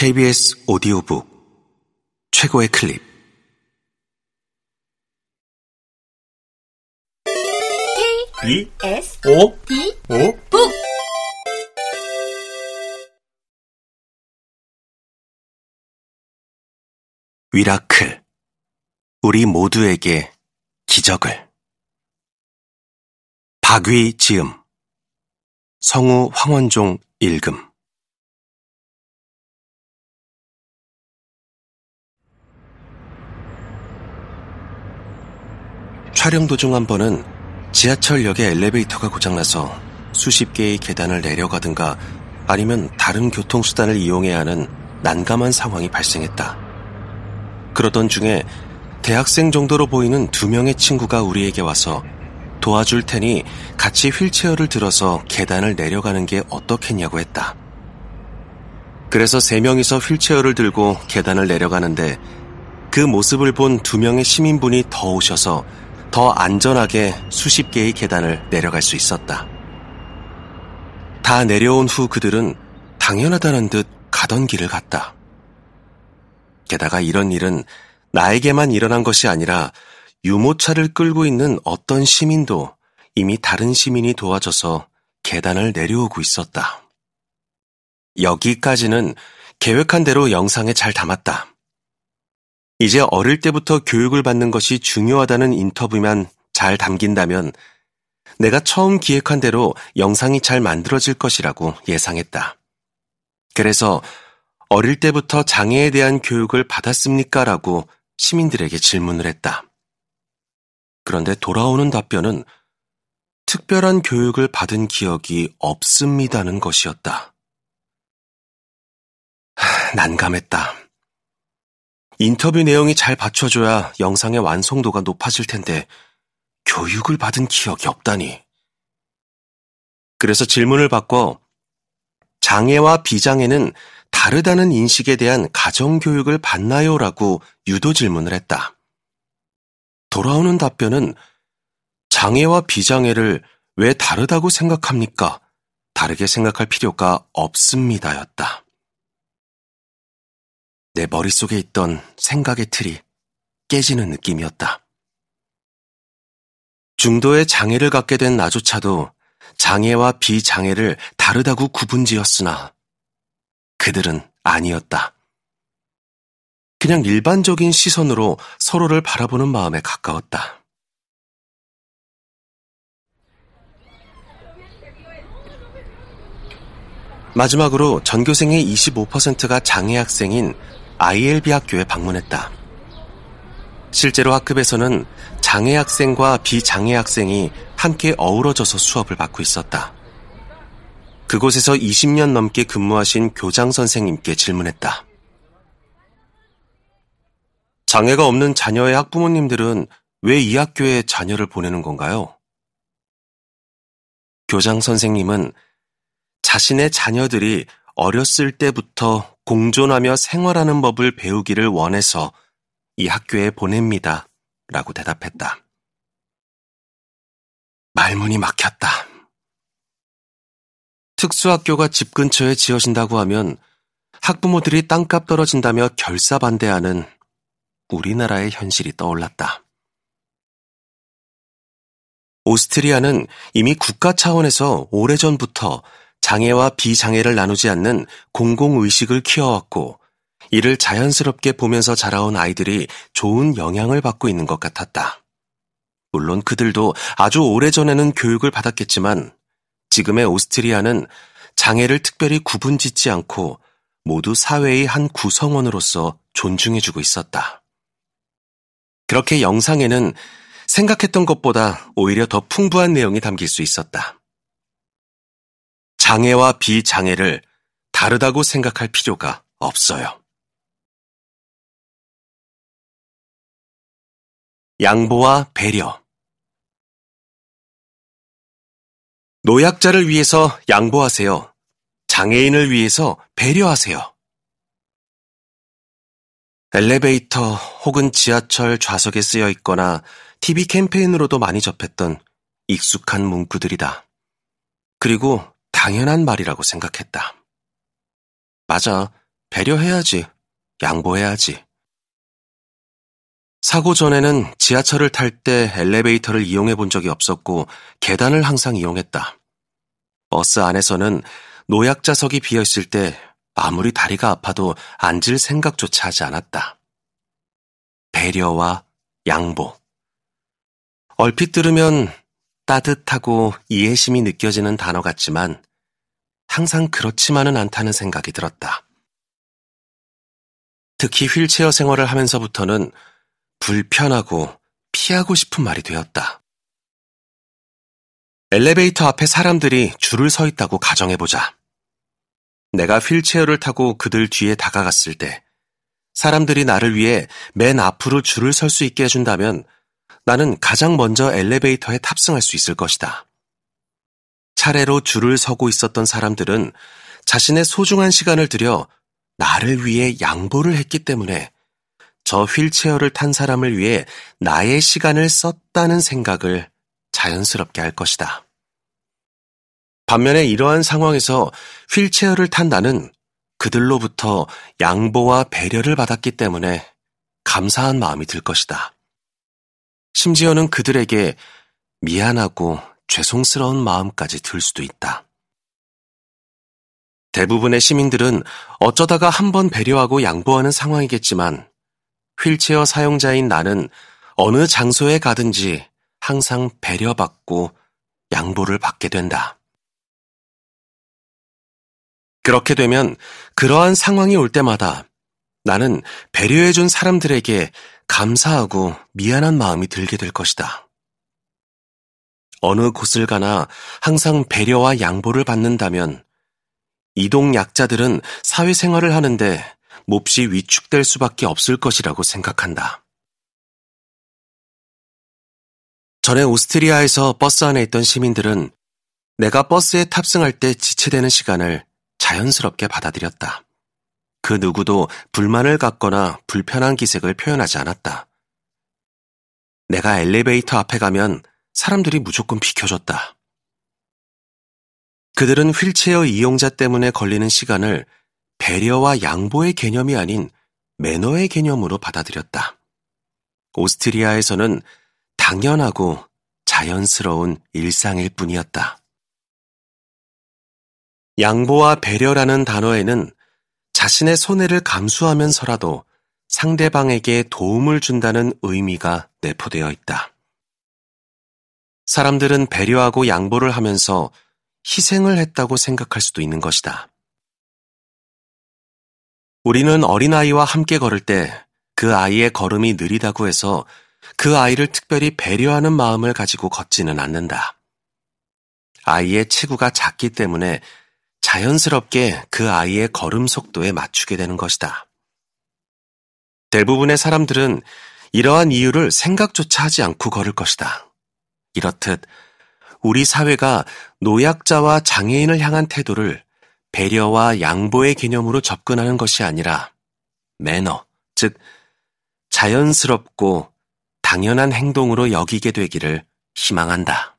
KBS 오디오북 최고의 클립. B S O D O 북. 위라클. 우리 모두에게 기적을. 박위 지음. 성우 황원종 읽음 촬영 도중 한 번은 지하철역의 엘리베이터가 고장나서 수십 개의 계단을 내려가든가 아니면 다른 교통수단을 이용해야 하는 난감한 상황이 발생했다. 그러던 중에 대학생 정도로 보이는 두 명의 친구가 우리에게 와서 도와줄 테니 같이 휠체어를 들어서 계단을 내려가는 게 어떻겠냐고 했다. 그래서 세 명이서 휠체어를 들고 계단을 내려가는데 그 모습을 본 두 명의 시민분이 더 오셔서 더 안전하게 수십 개의 계단을 내려갈 수 있었다. 다 내려온 후 그들은 당연하다는 듯 가던 길을 갔다. 게다가 이런 일은 나에게만 일어난 것이 아니라 유모차를 끌고 있는 어떤 시민도 이미 다른 시민이 도와줘서 계단을 내려오고 있었다. 여기까지는 계획한 대로 영상에 잘 담았다. 이제 어릴 때부터 교육을 받는 것이 중요하다는 인터뷰만 잘 담긴다면 내가 처음 기획한 대로 영상이 잘 만들어질 것이라고 예상했다. 그래서 어릴 때부터 장애에 대한 교육을 받았습니까? 라고 시민들에게 질문을 했다. 그런데 돌아오는 답변은 특별한 교육을 받은 기억이 없습니다는 것이었다. 하, 난감했다. 인터뷰 내용이 잘 받쳐줘야 영상의 완성도가 높아질 텐데 교육을 받은 기억이 없다니. 그래서 질문을 바꿔 장애와 비장애는 다르다는 인식에 대한 가정교육을 받나요? 라고 유도 질문을 했다. 돌아오는 답변은 장애와 비장애를 왜 다르다고 생각합니까? 다르게 생각할 필요가 없습니다. 였다. 내 머릿속에 있던 생각의 틀이 깨지는 느낌이었다. 중도의 장애를 갖게 된 나조차도 장애와 비장애를 다르다고 구분지었으나 그들은 아니었다. 그냥 일반적인 시선으로 서로를 바라보는 마음에 가까웠다. 마지막으로 전교생의 25%가 장애 학생인 ILB 학교에 방문했다. 실제로 학급에서는 장애 학생과 비장애 학생이 함께 어우러져서 수업을 받고 있었다. 그곳에서 20년 넘게 근무하신 교장 선생님께 질문했다. 장애가 없는 자녀의 학부모님들은 왜 이 학교에 자녀를 보내는 건가요? 교장 선생님은 자신의 자녀들이 어렸을 때부터 공존하며 생활하는 법을 배우기를 원해서 이 학교에 보냅니다. 라고 대답했다. 말문이 막혔다. 특수학교가 집 근처에 지어진다고 하면 학부모들이 땅값 떨어진다며 결사반대하는 우리나라의 현실이 떠올랐다. 오스트리아는 이미 국가 차원에서 오래전부터 장애와 비장애를 나누지 않는 공공의식을 키워왔고 이를 자연스럽게 보면서 자라온 아이들이 좋은 영향을 받고 있는 것 같았다. 물론 그들도 아주 오래전에는 교육을 받았겠지만 지금의 오스트리아는 장애를 특별히 구분 짓지 않고 모두 사회의 한 구성원으로서 존중해주고 있었다. 그렇게 영상에는 생각했던 것보다 오히려 더 풍부한 내용이 담길 수 있었다. 장애와 비장애를 다르다고 생각할 필요가 없어요. 양보와 배려. 노약자를 위해서 양보하세요. 장애인을 위해서 배려하세요. 엘리베이터 혹은 지하철 좌석에 쓰여 있거나 TV 캠페인으로도 많이 접했던 익숙한 문구들이다. 그리고 당연한 말이라고 생각했다. 맞아. 배려해야지. 양보해야지. 사고 전에는 지하철을 탈 때 엘리베이터를 이용해 본 적이 없었고 계단을 항상 이용했다. 버스 안에서는 노약자석이 비어 있을 때 아무리 다리가 아파도 앉을 생각조차 하지 않았다. 배려와 양보. 얼핏 들으면 따뜻하고 이해심이 느껴지는 단어 같지만 항상 그렇지만은 않다는 생각이 들었다. 특히 휠체어 생활을 하면서부터는 불편하고 피하고 싶은 말이 되었다. 엘리베이터 앞에 사람들이 줄을 서 있다고 가정해보자. 내가 휠체어를 타고 그들 뒤에 다가갔을 때 사람들이 나를 위해 맨 앞으로 줄을 설 수 있게 해준다면 나는 가장 먼저 엘리베이터에 탑승할 수 있을 것이다. 차례로 줄을 서고 있었던 사람들은 자신의 소중한 시간을 들여 나를 위해 양보를 했기 때문에 저 휠체어를 탄 사람을 위해 나의 시간을 썼다는 생각을 자연스럽게 할 것이다. 반면에 이러한 상황에서 휠체어를 탄 나는 그들로부터 양보와 배려를 받았기 때문에 감사한 마음이 들 것이다. 심지어는 그들에게 미안하고 죄송스러운 마음까지 들 수도 있다. 대부분의 시민들은 어쩌다가 한 번 배려하고 양보하는 상황이겠지만 휠체어 사용자인 나는 어느 장소에 가든지 항상 배려받고 양보를 받게 된다. 그렇게 되면 그러한 상황이 올 때마다 나는 배려해준 사람들에게 감사하고 미안한 마음이 들게 될 것이다. 어느 곳을 가나 항상 배려와 양보를 받는다면 이동 약자들은 사회생활을 하는데 몹시 위축될 수밖에 없을 것이라고 생각한다. 전에 오스트리아에서 버스 안에 있던 시민들은 내가 버스에 탑승할 때 지체되는 시간을 자연스럽게 받아들였다. 그 누구도 불만을 갖거나 불편한 기색을 표현하지 않았다. 내가 엘리베이터 앞에 가면 사람들이 무조건 비켜줬다. 그들은 휠체어 이용자 때문에 걸리는 시간을 배려와 양보의 개념이 아닌 매너의 개념으로 받아들였다. 오스트리아에서는 당연하고 자연스러운 일상일 뿐이었다. 양보와 배려라는 단어에는 자신의 손해를 감수하면서라도 상대방에게 도움을 준다는 의미가 내포되어 있다. 사람들은 배려하고 양보를 하면서 희생을 했다고 생각할 수도 있는 것이다. 우리는 어린아이와 함께 걸을 때 그 아이의 걸음이 느리다고 해서 그 아이를 특별히 배려하는 마음을 가지고 걷지는 않는다. 아이의 체구가 작기 때문에 자연스럽게 그 아이의 걸음 속도에 맞추게 되는 것이다. 대부분의 사람들은 이러한 이유를 생각조차 하지 않고 걸을 것이다. 이렇듯 우리 사회가 노약자와 장애인을 향한 태도를 배려와 양보의 개념으로 접근하는 것이 아니라 매너, 즉 자연스럽고 당연한 행동으로 여기게 되기를 희망한다.